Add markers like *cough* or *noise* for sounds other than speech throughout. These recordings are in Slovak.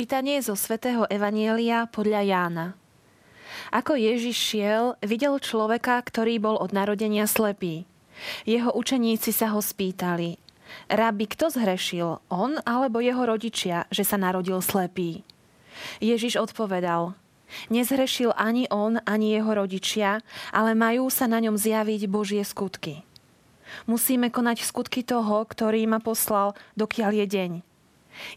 Čítanie zo svätého Evanielia podľa Jána. Ako Ježiš šiel, videl človeka, ktorý bol od narodenia slepý. Jeho učeníci sa ho spýtali, Rabi, kto zhrešil, on alebo jeho rodičia, že sa narodil slepý? Ježiš odpovedal, nezhrešil ani on, ani jeho rodičia, ale majú sa na ňom zjaviť Božie skutky. Musíme konať skutky toho, ktorý ma poslal, dokiaľ je deň.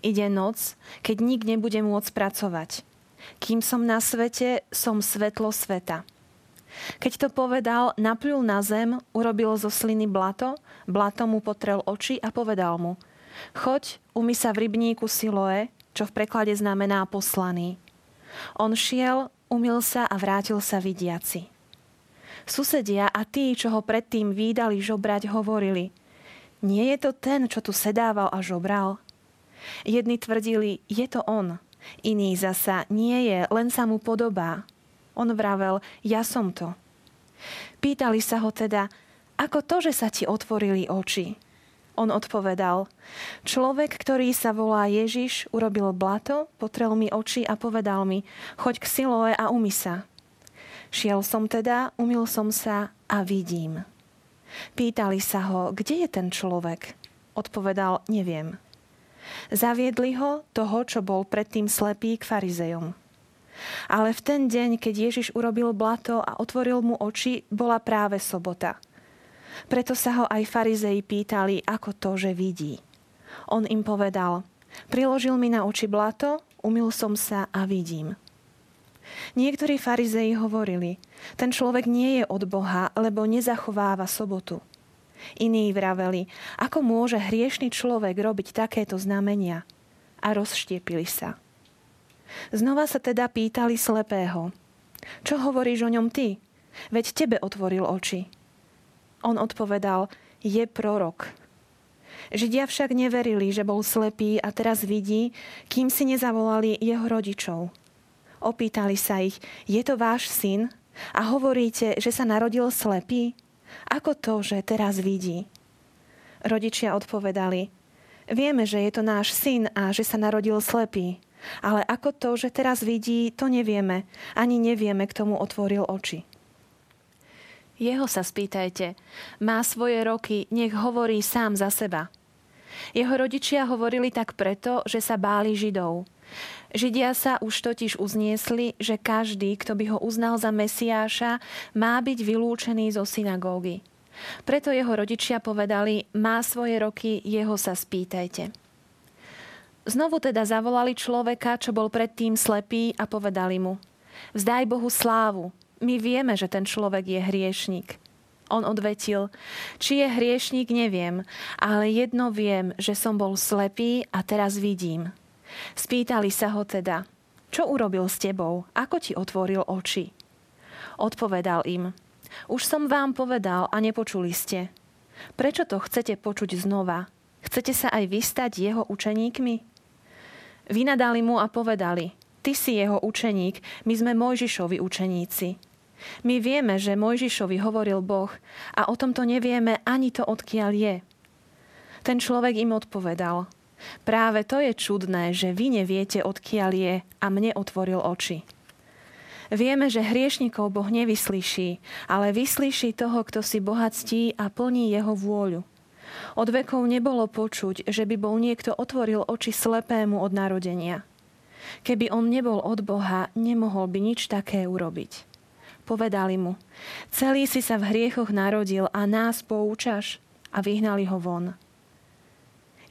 Ide noc, keď nik nebude môcť pracovať. Kým som na svete, som svetlo sveta. Keď to povedal, napľul na zem, urobil zo sliny blato, blato mu potrel oči a povedal mu Choď, umy sa v rybníku Siloe, čo v preklade znamená poslaný. On šiel, umil sa a vrátil sa vidiaci. Susedia a tí, čo ho predtým výdali žobrať, hovorili Nie je to ten, čo tu sedával a žobral? Jedni tvrdili, je to on. Iný zasa, nie je, len sa mu podobá. On vravel, ja som to. Pýtali sa ho teda, ako to, že sa ti otvorili oči? On odpovedal, človek, ktorý sa volá Ježiš, urobil blato, potrel mi oči a povedal mi, choď k Siloe a umy sa. Šiel som teda, umil som sa a vidím. Pýtali sa ho, kde je ten človek? Odpovedal, neviem. Zaviedli ho, toho, čo bol predtým slepý, k farizejom. Ale v ten deň, keď Ježiš urobil blato a otvoril mu oči, bola práve sobota. Preto sa ho aj farizeji pýtali, ako to, že vidí. On im povedal, priložil mi na oči blato, umil som sa a vidím. Niektorí farizeji hovorili, ten človek nie je od Boha, lebo nezachováva sobotu. Iní vraveli, ako môže hriešný človek robiť takéto znamenia? A rozštiepili sa. Znova sa teda pýtali slepého. Čo hovoríš o ňom ty? Veď tebe otvoril oči. On odpovedal, je prorok. Židia však neverili, že bol slepý a teraz vidí, kým si nezavolali jeho rodičov. Opýtali sa ich, je to váš syn? A hovoríte, že sa narodil slepý? Ako to, že teraz vidí? Rodičia odpovedali, vieme, že je to náš syn a že sa narodil slepý. Ale ako to, že teraz vidí, to nevieme. Ani nevieme, k tomu otvoril oči. Jeho sa spýtajte. Má svoje roky, nech hovorí sám za seba. Jeho rodičia hovorili tak preto, že sa báli Židov. Židia sa už totiž uzniesli, že každý, kto by ho uznal za Mesiáša, má byť vylúčený zo synagógy. Preto jeho rodičia povedali, má svoje roky, jeho sa spýtajte. Znovu teda zavolali človeka, čo bol predtým slepý a povedali mu, vzdaj Bohu slávu, my vieme, že ten človek je hriešnik. On odvetil, či je hriešnik, neviem, ale jedno viem, že som bol slepý a teraz vidím. Spýtali sa ho teda, čo urobil s tebou, ako ti otvoril oči? Odpovedal im, už som vám povedal a nepočuli ste. Prečo to chcete počuť znova? Chcete sa aj vystať jeho učeníkmi? Vynadali mu a povedali, ty si jeho učeník, my sme Mojžišovi učeníci. My vieme, že Mojžišovi hovoril Boh a o tomto nevieme ani to, odkiaľ je. Ten človek im odpovedal, Práve to je čudné, že vy neviete, odkiaľ je a mne otvoril oči. Vieme, že hriešnikov Boh nevyslyší, ale vyslíši toho, kto si bohatstí a plní jeho vôľu. Od vekov nebolo počuť, že by bol niekto otvoril oči slepému od narodenia. Keby on nebol od Boha, nemohol by nič také urobiť. Povedali mu, celý si sa v hriechoch narodil a nás poučaš a vyhnali ho von.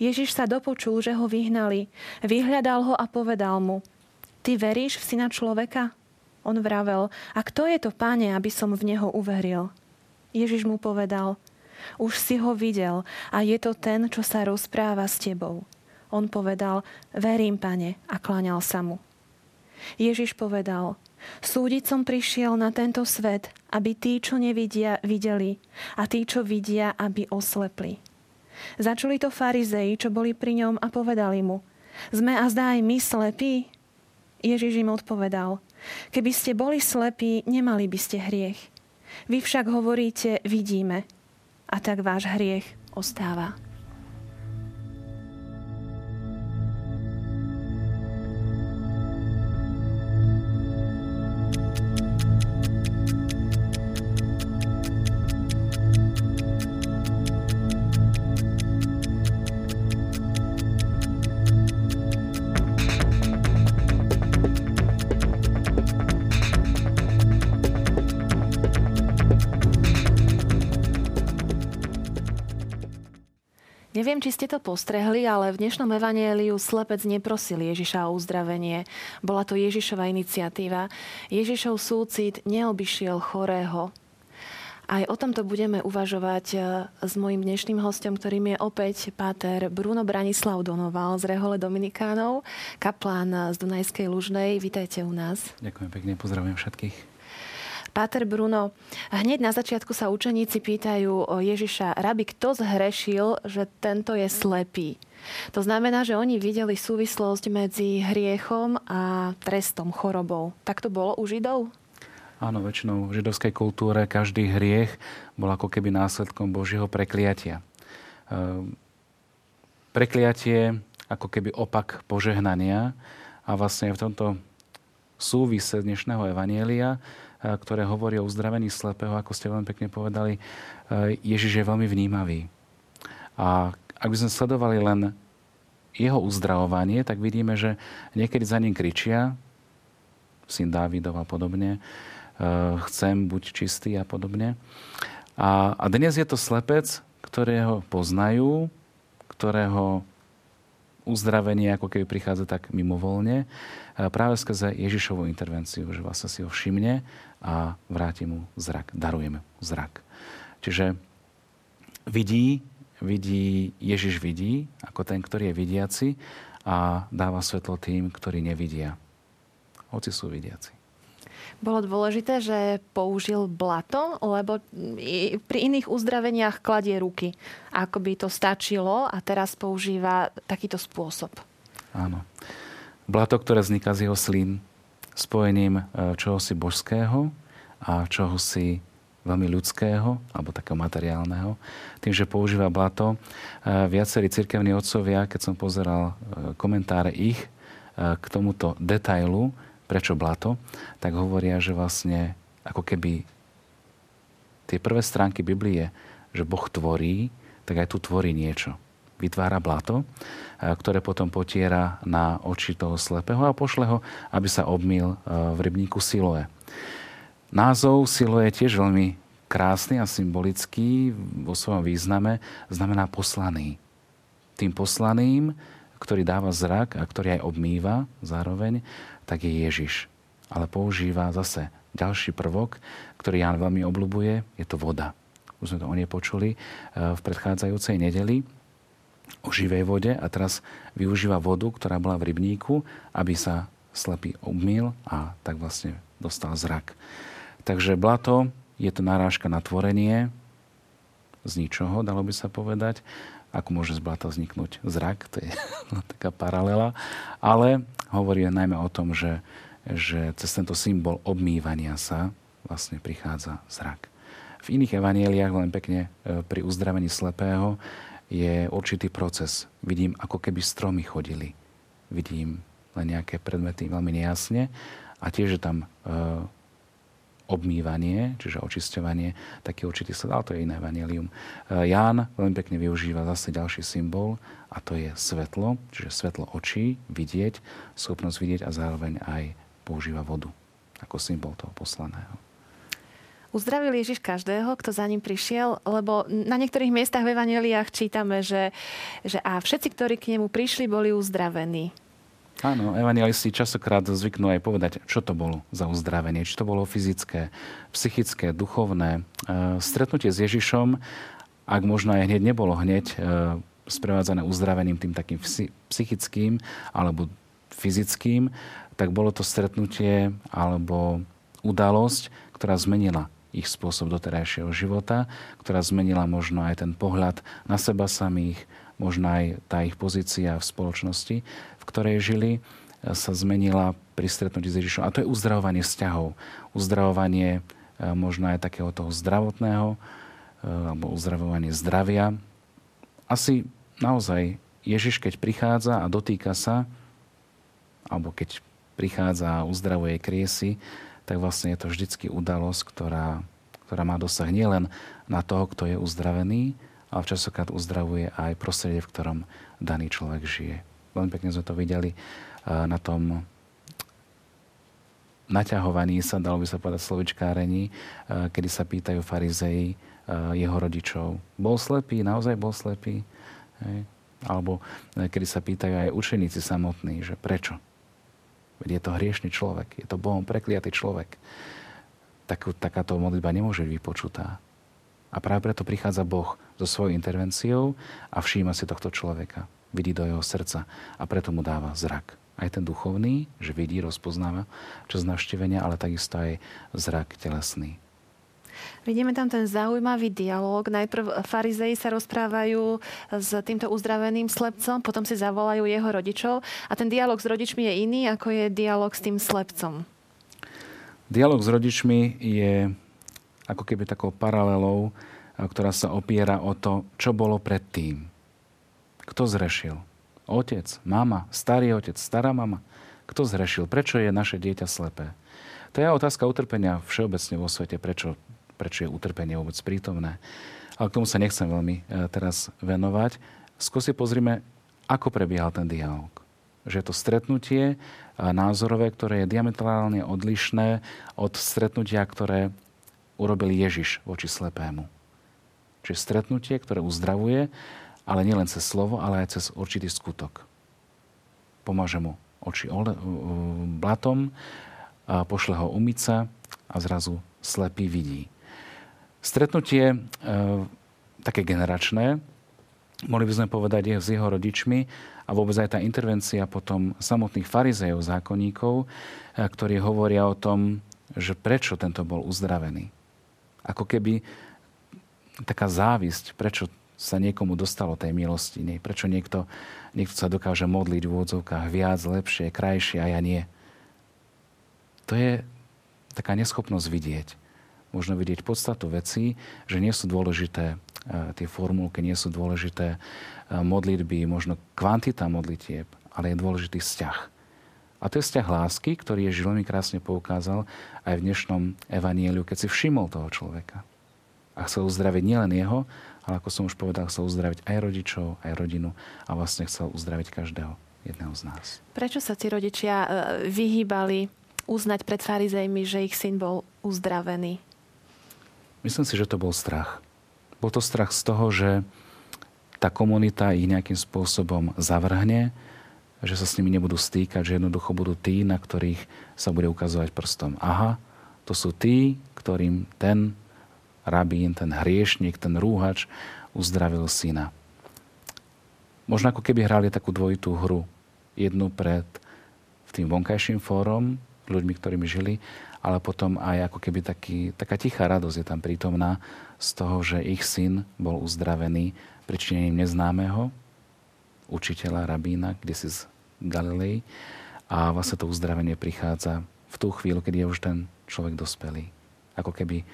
Ježiš sa dopočul, že ho vyhnali. Vyhľadal ho a povedal mu, ty veríš v syna človeka? On vravel, a kto je to, páne, aby som v neho uveril? Ježiš mu povedal, už si ho videl a je to ten, čo sa rozpráva s tebou. On povedal, verím, pane, a kláňal sa mu. Ježiš povedal, súdiť som prišiel na tento svet, aby tí, čo nevidia, videli a tí, čo vidia, aby oslepli. Začuli to farizei, čo boli pri ňom a povedali mu, sme a zdá aj my slepí? Ježiš im odpovedal, keby ste boli slepí, nemali by ste hriech. Vy však hovoríte, vidíme, a tak váš hriech ostáva. Neviem, či ste to postrehli, ale v dnešnom evanieliu slepec neprosil Ježiša o uzdravenie. Bola to Ježišova iniciatíva. Ježišov súcit neobyšiel chorého, aj o tomto budeme uvažovať e, s mojim dnešným hostom, ktorým je opäť páter Bruno Branislav Donoval z Rehole Dominikánov, kaplán z Dunajskej Lužnej. Vítajte u nás. Ďakujem pekne, pozdravujem všetkých. Páter Bruno, hneď na začiatku sa učeníci pýtajú Ježiša, rabi, kto zhrešil, že tento je slepý? To znamená, že oni videli súvislosť medzi hriechom a trestom, chorobou. Tak to bolo u Židov? Áno, väčšinou v židovskej kultúre každý hriech bol ako keby následkom Božieho prekliatia. Ehm, prekliatie ako keby opak požehnania a vlastne v tomto súvise dnešného evanielia, ktoré hovorí o uzdravení slepého, ako ste veľmi pekne povedali, e, Ježiš je veľmi vnímavý. A ak by sme sledovali len jeho uzdravovanie, tak vidíme, že niekedy za ním kričia, syn Dávidov a podobne, Eh, chcem, buď čistý a podobne. A, a dnes je to slepec, ktorého poznajú, ktorého uzdravenie ako keby prichádza tak mimovolne, eh, práve skrze Ježišovú intervenciu, že vlastne si ho všimne a vráti mu zrak, daruje mu zrak. Čiže vidí, vidí, Ježiš vidí, ako ten, ktorý je vidiaci a dáva svetlo tým, ktorí nevidia. Hoci sú vidiaci. Bolo dôležité, že použil blato, lebo pri iných uzdraveniach kladie ruky. Ako by to stačilo a teraz používa takýto spôsob. Áno. Blato, ktoré vzniká z jeho slín, spojením e, čohosi božského a čohosi veľmi ľudského alebo takého materiálneho. Tým, že používa blato, e, viacerí cirkevní otcovia, keď som pozeral e, komentáre ich k tomuto detailu, prečo blato, tak hovoria, že vlastne ako keby tie prvé stránky Biblie, že Boh tvorí, tak aj tu tvorí niečo. Vytvára blato, ktoré potom potiera na oči toho slepého a pošle ho, aby sa obmil v rybníku Siloe. Názov Siloe je tiež veľmi krásny a symbolický vo svojom význame, znamená poslaný. Tým poslaným, ktorý dáva zrak a ktorý aj obmýva zároveň, tak je Ježiš. Ale používa zase ďalší prvok, ktorý Ján veľmi obľubuje, je to voda. Už sme to o nej počuli eh, v predchádzajúcej nedeli o živej vode a teraz využíva vodu, ktorá bola v rybníku, aby sa slepý obmil a tak vlastne dostal zrak. Takže blato je to narážka na tvorenie z ničoho, dalo by sa povedať. Ako môže z blata vzniknúť zrak, to je *laughs* taká paralela. Ale hovorí najmä o tom, že, že cez tento symbol obmývania sa vlastne prichádza zrak. V iných evanieliách veľmi pekne e, pri uzdravení slepého je určitý proces. Vidím, ako keby stromy chodili. Vidím len nejaké predmety veľmi nejasne a tiež je tam e, obmývanie, čiže očisťovanie, taký určitý sled, ale to je iné evanelium. E, Ján veľmi pekne využíva zase ďalší symbol a to je svetlo, čiže svetlo očí, vidieť, schopnosť vidieť a zároveň aj používa vodu ako symbol toho poslaného. Uzdravil Ježiš každého, kto za ním prišiel, lebo na niektorých miestach v Evangeliách čítame, že, že a všetci, ktorí k nemu prišli, boli uzdravení. Áno, evangelisti časokrát zvyknú aj povedať, čo to bolo za uzdravenie. Či to bolo fyzické, psychické, duchovné. E, stretnutie s Ježišom, ak možno aj hneď nebolo hneď e, sprevádzané uzdravením tým takým psychickým alebo fyzickým, tak bolo to stretnutie alebo udalosť, ktorá zmenila ich spôsob doterajšieho života, ktorá zmenila možno aj ten pohľad na seba samých, možno aj tá ich pozícia v spoločnosti, v ktorej žili, e, sa zmenila pri stretnutí s Ježišom. A to je uzdravovanie vzťahov. Uzdravovanie e, možno aj takého toho zdravotného, e, alebo uzdravovanie zdravia. Asi naozaj Ježiš, keď prichádza a dotýka sa, alebo keď prichádza a uzdravuje kriesy, tak vlastne je to vždycky udalosť, ktorá, ktorá má dosah nielen na toho, kto je uzdravený, ale časokrát uzdravuje aj prostredie, v ktorom daný človek žije. Veľmi pekne sme to videli eh, na tom naťahovaní sa, dalo by sa povedať slovičkárení, eh, kedy sa pýtajú farizei eh, jeho rodičov. Bol slepý, naozaj bol slepý? Hej? Alebo kedy sa pýtajú aj učeníci samotní, že prečo? Veď je to hriešný človek, je to Bohom prekliatý človek. Tak, takáto modlitba nemôže byť vypočutá. A práve preto prichádza Boh so svojou intervenciou a všíma si tohto človeka. Vidí do jeho srdca a preto mu dáva zrak. Aj ten duchovný, že vidí, rozpoznáva čas navštívenia, ale takisto aj zrak telesný. Vidíme tam ten zaujímavý dialog. Najprv farizei sa rozprávajú s týmto uzdraveným slepcom, potom si zavolajú jeho rodičov a ten dialog s rodičmi je iný, ako je dialog s tým slepcom. Dialog s rodičmi je ako keby takou paralelou, ktorá sa opiera o to, čo bolo predtým. Kto zrešil? Otec, mama, starý otec, stará mama. Kto zrešil? Prečo je naše dieťa slepé? To je otázka utrpenia všeobecne vo svete. Prečo prečo je utrpenie vôbec prítomné. Ale k tomu sa nechcem veľmi e, teraz venovať. Skôr si pozrime, ako prebiehal ten dialog. Že je to stretnutie e, názorové, ktoré je diametrálne odlišné od stretnutia, ktoré urobil Ježiš voči slepému. Čiže stretnutie, ktoré uzdravuje, ale nielen cez slovo, ale aj cez určitý skutok. Pomáže mu oči blatom, pošle ho umyť sa a zrazu slepý vidí. Stretnutie e, také generačné, mohli by sme povedať, je s jeho rodičmi a vôbec aj tá intervencia potom samotných farizejov, zákonníkov, e, ktorí hovoria o tom, že prečo tento bol uzdravený. Ako keby taká závisť, prečo sa niekomu dostalo tej milosti, nie? prečo niekto, niekto sa dokáže modliť v úvodzovkách viac, lepšie, krajšie a ja nie. To je taká neschopnosť vidieť možno vidieť podstatu vecí, že nie sú dôležité e, tie formulky, nie sú dôležité e, modlitby, možno kvantita modlitieb, ale je dôležitý vzťah. A to je vzťah lásky, ktorý Ježiš veľmi krásne poukázal aj v dnešnom evanieliu, keď si všimol toho človeka. A chcel uzdraviť nielen jeho, ale ako som už povedal, chcel uzdraviť aj rodičov, aj rodinu a vlastne chcel uzdraviť každého jedného z nás. Prečo sa tí rodičia e, vyhýbali uznať pred farizejmi, že ich syn bol uzdravený? Myslím si, že to bol strach. Bol to strach z toho, že tá komunita ich nejakým spôsobom zavrhne, že sa s nimi nebudú stýkať, že jednoducho budú tí, na ktorých sa bude ukazovať prstom. Aha, to sú tí, ktorým ten rabín, ten hriešnik, ten rúhač uzdravil syna. Možno ako keby hrali takú dvojitú hru. Jednu pred tým vonkajším fórom, ľuďmi, ktorými žili, ale potom aj ako keby taký, taká tichá radosť je tam prítomná z toho, že ich syn bol uzdravený pričinením neznámeho učiteľa, rabína, kde si z Galilei a vlastne to uzdravenie prichádza v tú chvíľu, keď je už ten človek dospelý. Ako keby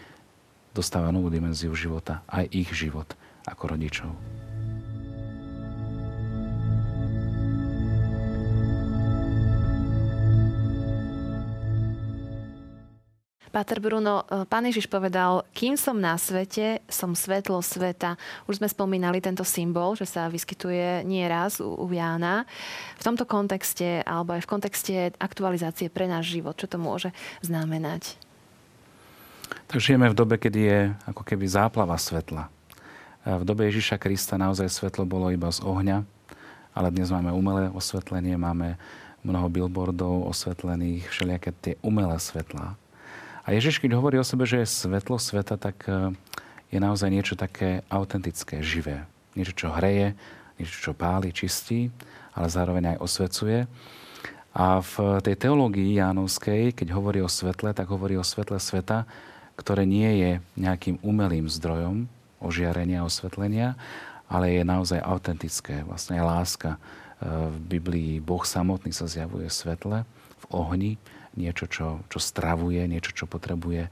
dostáva novú dimenziu života, aj ich život ako rodičov. Páter Bruno, e, pán Ježiš povedal, kým som na svete, som svetlo sveta. Už sme spomínali tento symbol, že sa vyskytuje nie raz u, u Jána. V tomto kontexte, alebo aj v kontexte aktualizácie pre náš život, čo to môže znamenať? Tak žijeme v dobe, kedy je ako keby záplava svetla. V dobe Ježiša Krista naozaj svetlo bolo iba z ohňa, ale dnes máme umelé osvetlenie, máme mnoho billboardov osvetlených, všelijaké tie umelé svetlá. A Ježiš, keď hovorí o sebe, že je svetlo sveta, tak e, je naozaj niečo také autentické, živé. Niečo, čo hreje, niečo, čo páli, čistí, ale zároveň aj osvecuje. A v tej teológii Jánovskej, keď hovorí o svetle, tak hovorí o svetle sveta, ktoré nie je nejakým umelým zdrojom ožiarenia, osvetlenia, ale je naozaj autentické. Vlastne láska. E, v Biblii Boh samotný sa zjavuje svetle, v ohni, niečo, čo, čo stravuje, niečo, čo potrebuje e,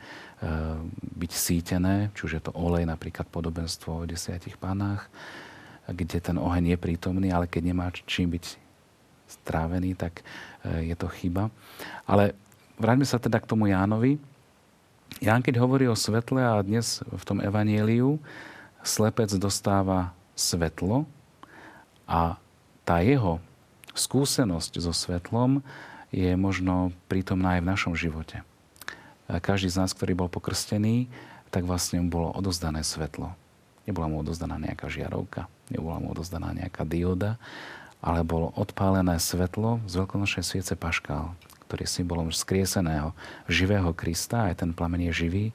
byť sítené, či už je to olej, napríklad podobenstvo o desiatich pánach, kde ten oheň je prítomný, ale keď nemá čím byť strávený, tak e, je to chyba. Ale vráťme sa teda k tomu Jánovi. Ján, keď hovorí o svetle a dnes v tom evanieliu, slepec dostáva svetlo a tá jeho skúsenosť so svetlom je možno prítomná aj v našom živote. Každý z nás, ktorý bol pokrstený, tak vlastne mu bolo odozdané svetlo. Nebola mu odozdaná nejaká žiarovka, nebola mu odozdaná nejaká dioda, ale bolo odpálené svetlo z veľkonočnej sviece Paškál, ktorý je symbolom skrieseného, živého Krista, aj ten plamen je živý.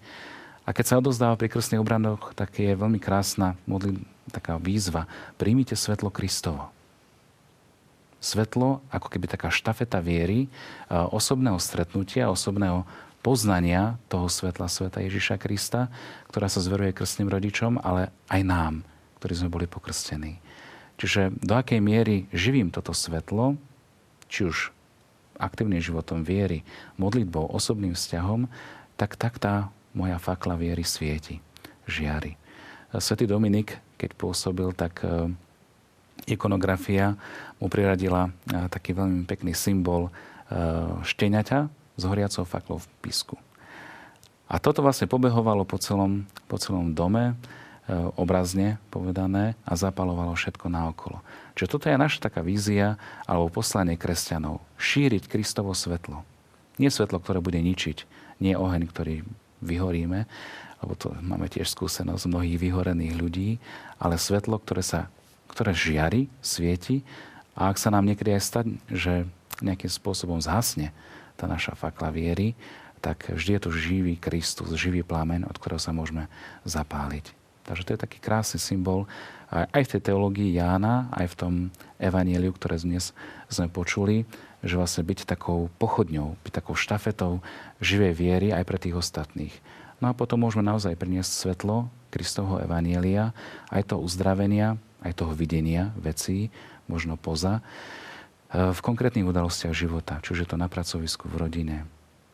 A keď sa odozdáva pri krstných obrandoch, tak je veľmi krásna modli, taká výzva. Príjmite svetlo Kristovo. Svetlo, ako keby taká štafeta viery, osobného stretnutia, osobného poznania toho svetla sveta Ježiša Krista, ktorá sa zveruje krstným rodičom, ale aj nám, ktorí sme boli pokrstení. Čiže do akej miery živím toto svetlo, či už aktívnym životom viery, modlitbou, osobným vzťahom, tak tak tá moja fakla viery svieti, žiari. Svetý Dominik, keď pôsobil, tak e, ikonografia mu priradila e, taký veľmi pekný symbol e, štieňaťa, s horiacou faklou v písku. A toto vlastne pobehovalo po celom, po celom dome, e, obrazne povedané, a zapalovalo všetko naokolo. Čiže toto je naša taká vízia alebo poslanie kresťanov. Šíriť Kristovo svetlo. Nie svetlo, ktoré bude ničiť, nie oheň, ktorý vyhoríme, lebo to máme tiež skúsenosť mnohých vyhorených ľudí, ale svetlo, ktoré, sa, ktoré žiari, svieti a ak sa nám niekedy aj stane, že nejakým spôsobom zhasne, tá naša fakla viery, tak vždy je to živý Kristus, živý plamen, od ktorého sa môžeme zapáliť. Takže to je taký krásny symbol aj v tej teológii Jána, aj v tom evanieliu, ktoré dnes sme počuli, že vlastne byť takou pochodňou, byť takou štafetou živej viery aj pre tých ostatných. No a potom môžeme naozaj priniesť svetlo Kristovho evanielia, aj toho uzdravenia, aj toho videnia vecí, možno poza v konkrétnych udalostiach života, či už je to na pracovisku, v rodine,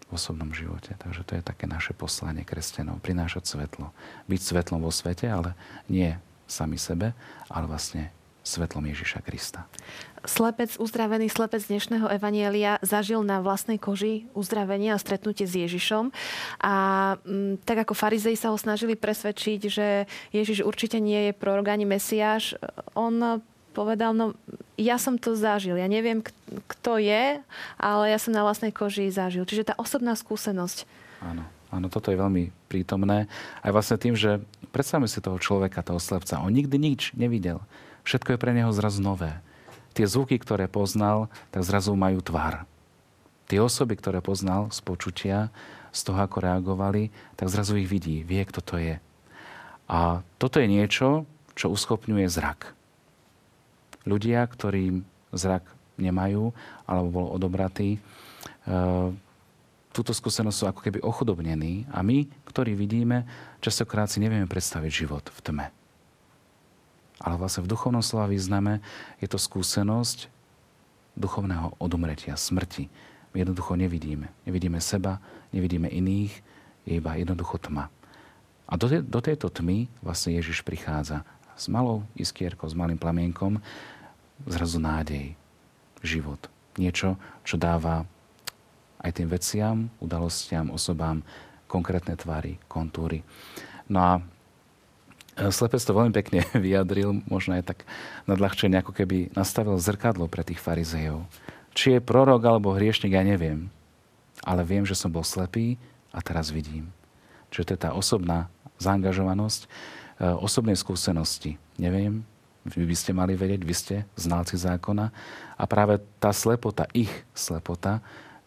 v osobnom živote. Takže to je také naše poslanie kresťanov, prinášať svetlo. Byť svetlom vo svete, ale nie sami sebe, ale vlastne svetlom Ježiša Krista. Slepec, uzdravený slepec dnešného evanielia zažil na vlastnej koži uzdravenie a stretnutie s Ježišom. A m, mm, tak ako farizei sa ho snažili presvedčiť, že Ježiš určite nie je prorok ani Mesiáš, on povedal, no ja som to zažil. Ja neviem, kto je, ale ja som na vlastnej koži zažil. Čiže tá osobná skúsenosť. Áno. Áno, toto je veľmi prítomné. Aj vlastne tým, že predstavme si toho človeka, toho slepca. On nikdy nič nevidel. Všetko je pre neho zrazu nové. Tie zvuky, ktoré poznal, tak zrazu majú tvar. Tie osoby, ktoré poznal z počutia, z toho, ako reagovali, tak zrazu ich vidí, vie, kto to je. A toto je niečo, čo uschopňuje zrak ľudia, ktorí zrak nemajú alebo bol odobratý, e, túto skúsenosť sú ako keby ochudobnení a my, ktorí vidíme, častokrát si nevieme predstaviť život v tme. Ale vlastne v duchovnom slova význame je to skúsenosť duchovného odumretia, smrti. My jednoducho nevidíme. Nevidíme seba, nevidíme iných, je iba jednoducho tma. A do, te, do tejto tmy vlastne Ježiš prichádza s malou iskierkou, s malým plamienkom, zrazu nádej, život. Niečo, čo dáva aj tým veciam, udalostiam, osobám konkrétne tvary, kontúry. No a Slepec to veľmi pekne *laughs* vyjadril, možno aj tak nadľahčene, ako keby nastavil zrkadlo pre tých farizejov. Či je prorok alebo hriešnik, ja neviem. Ale viem, že som bol slepý a teraz vidím. Čiže to je tá osobná zaangažovanosť, e, osobnej skúsenosti. Neviem, vy by ste mali vedieť, vy ste znalci zákona. A práve tá slepota, ich slepota,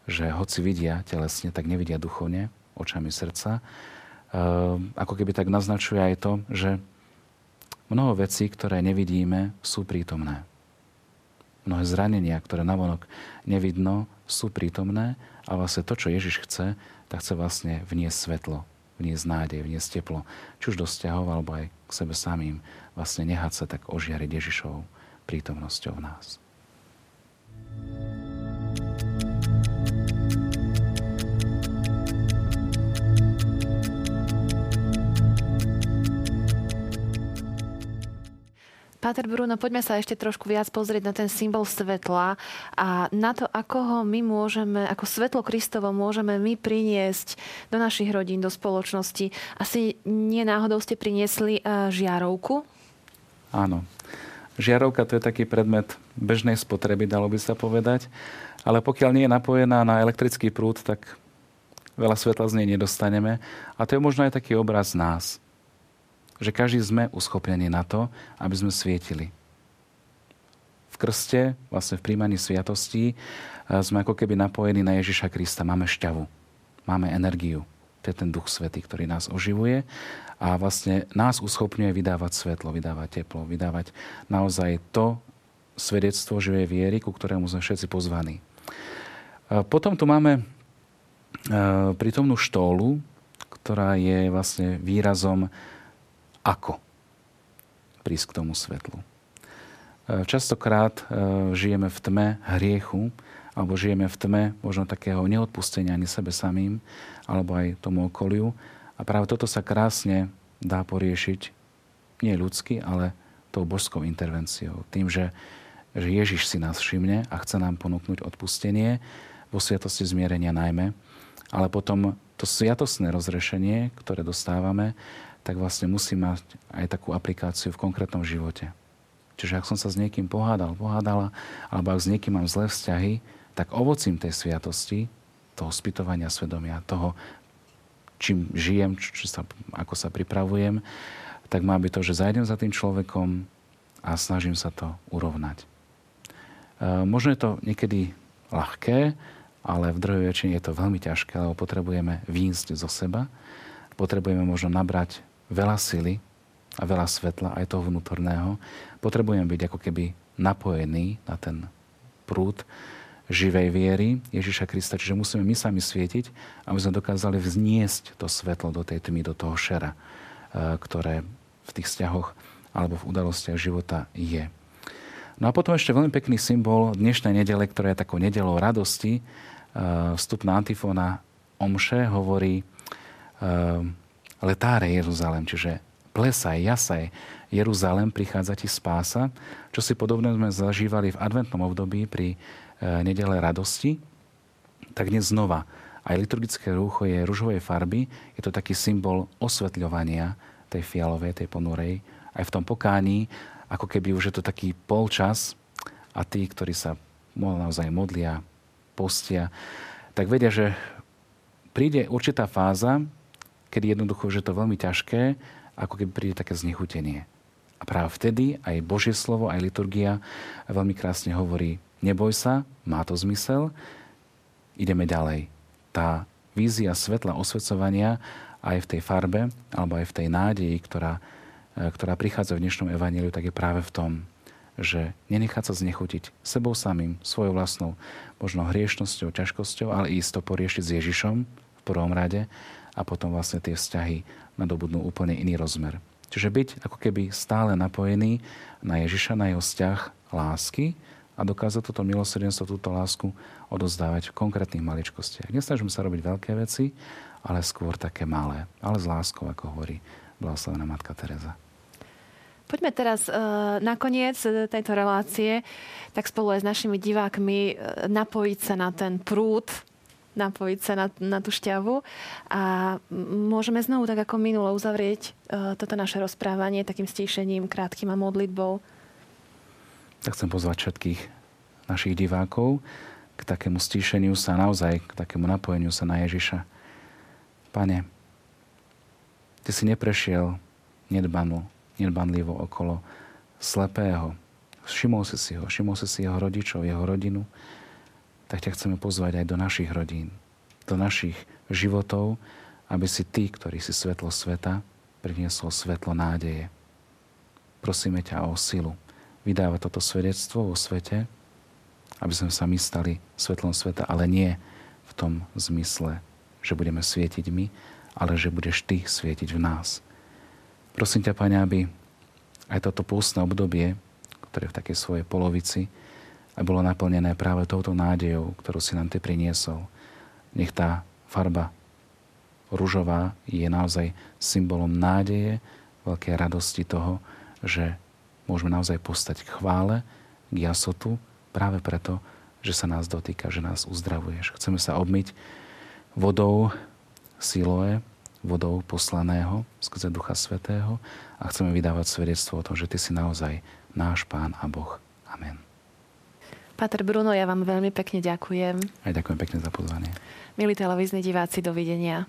že hoci vidia telesne, tak nevidia duchovne, očami srdca, ako keby tak naznačuje aj to, že mnoho vecí, ktoré nevidíme, sú prítomné. Mnohé zranenia, ktoré navonok nevidno, sú prítomné a vlastne to, čo Ježiš chce, tak chce vlastne vniesť svetlo, vniesť nádej, vniesť teplo, či už do vzťahov, alebo aj k sebe samým vlastne nehať sa tak ožiariť Ježišovou prítomnosťou v nás. Páter Bruno, poďme sa ešte trošku viac pozrieť na ten symbol svetla a na to, ako ho my môžeme, ako svetlo Kristovo môžeme my priniesť do našich rodín, do spoločnosti. Asi nie náhodou ste priniesli eh, žiarovku? Áno. Žiarovka to je taký predmet bežnej spotreby, dalo by sa povedať. Ale pokiaľ nie je napojená na elektrický prúd, tak veľa svetla z nej nedostaneme. A to je možno aj taký obraz nás. Že každý sme uschopnení na to, aby sme svietili. V krste, vlastne v príjmaní sviatostí, sme ako keby napojení na Ježiša Krista. Máme šťavu, máme energiu. To je ten Duch Svetý, ktorý nás oživuje a vlastne nás uschopňuje vydávať svetlo, vydávať teplo, vydávať naozaj to svedectvo živej viery, ku ktorému sme všetci pozvaní. Potom tu máme prítomnú štólu, ktorá je vlastne výrazom ako prísť k tomu svetlu. Častokrát žijeme v tme hriechu, alebo žijeme v tme možno takého neodpustenia ani sebe samým, alebo aj tomu okoliu. A práve toto sa krásne dá poriešiť nie ľudsky, ale tou božskou intervenciou. Tým, že, že Ježiš si nás všimne a chce nám ponúknuť odpustenie, vo sviatosti zmierenia najmä, ale potom to sviatostné rozrešenie, ktoré dostávame, tak vlastne musí mať aj takú aplikáciu v konkrétnom živote. Čiže ak som sa s niekým pohádal, pohádala, alebo ak s niekým mám zlé vzťahy, tak ovocím tej sviatosti, toho spytovania svedomia, toho, čím žijem, či sa, ako sa pripravujem, tak má byť to, že zajdem za tým človekom a snažím sa to urovnať. E, možno je to niekedy ľahké, ale v druhej väčšine je to veľmi ťažké, lebo potrebujeme výjsť zo seba, potrebujeme možno nabrať veľa sily a veľa svetla, aj toho vnútorného. Potrebujeme byť ako keby napojení na ten prúd, živej viery Ježiša Krista. Čiže musíme my sami svietiť, aby sme dokázali vzniesť to svetlo do tej tmy, do toho šera, e, ktoré v tých vzťahoch alebo v udalostiach života je. No a potom ešte veľmi pekný symbol dnešnej nedele, ktorá je takou nedelou radosti. E, vstupná antifóna Omše hovorí e, letáre Jeruzalem, čiže plesaj, jasaj, Jeruzalem, prichádza ti spása, čo si podobne sme zažívali v adventnom období pri E, nedele radosti, tak dnes znova aj liturgické rúcho je ružovej farby. Je to taký symbol osvetľovania tej fialovej, tej ponurej. Aj v tom pokání, ako keby už je to taký polčas a tí, ktorí sa naozaj modlia, postia, tak vedia, že príde určitá fáza, kedy jednoducho už je to veľmi ťažké, ako keby príde také znechutenie. A práve vtedy aj Božie slovo, aj liturgia veľmi krásne hovorí, neboj sa, má to zmysel, ideme ďalej. Tá vízia svetla osvecovania aj v tej farbe, alebo aj v tej nádeji, ktorá, e, ktorá prichádza v dnešnom evaníliu, tak je práve v tom, že nenechať sa znechutiť sebou samým, svojou vlastnou, možno hriešnosťou, ťažkosťou, ale ísť poriešiť s Ježišom v prvom rade a potom vlastne tie vzťahy nadobudnú úplne iný rozmer. Čiže byť ako keby stále napojený na Ježiša, na jeho vzťah lásky, a dokázať toto milosrdenstvo, túto lásku odozdávať v konkrétnych maličkostiach. Nesnažím sa robiť veľké veci, ale skôr také malé. Ale s láskou, ako hovorí blahoslavená matka Teresa. Poďme teraz e, na koniec tejto relácie, tak spolu aj s našimi divákmi e, napojiť sa na ten prúd, napojiť sa na, na tú šťavu a môžeme znovu, tak ako minulo, uzavrieť e, toto naše rozprávanie takým stíšením, krátkým a modlitbou tak chcem pozvať všetkých našich divákov k takému stíšeniu sa, naozaj k takému napojeniu sa na Ježiša. Pane, Ty si neprešiel nedbanu, nedbanlivo okolo slepého. Všimol si si ho, všimol si si jeho rodičov, jeho rodinu. Tak ťa chceme pozvať aj do našich rodín, do našich životov, aby si Ty, ktorý si svetlo sveta, priniesol svetlo nádeje. Prosíme ťa o silu, vydávať toto svedectvo vo svete, aby sme sa my stali svetlom sveta, ale nie v tom zmysle, že budeme svietiť my, ale že budeš Ty svietiť v nás. Prosím ťa, Pane, aby aj toto pústne obdobie, ktoré v takej svojej polovici, a bolo naplnené práve touto nádejou, ktorú si nám Ty priniesol. Nech tá farba ružová je naozaj symbolom nádeje, veľkej radosti toho, že môžeme naozaj postať k chvále, k jasotu, práve preto, že sa nás dotýka, že nás uzdravuješ. Chceme sa obmyť vodou Siloe, vodou poslaného skrze Ducha Svetého a chceme vydávať svedectvo o tom, že Ty si naozaj náš Pán a Boh. Amen. Pater Bruno, ja vám veľmi pekne ďakujem. Aj ďakujem pekne za pozvanie. Milí televízni diváci, dovidenia.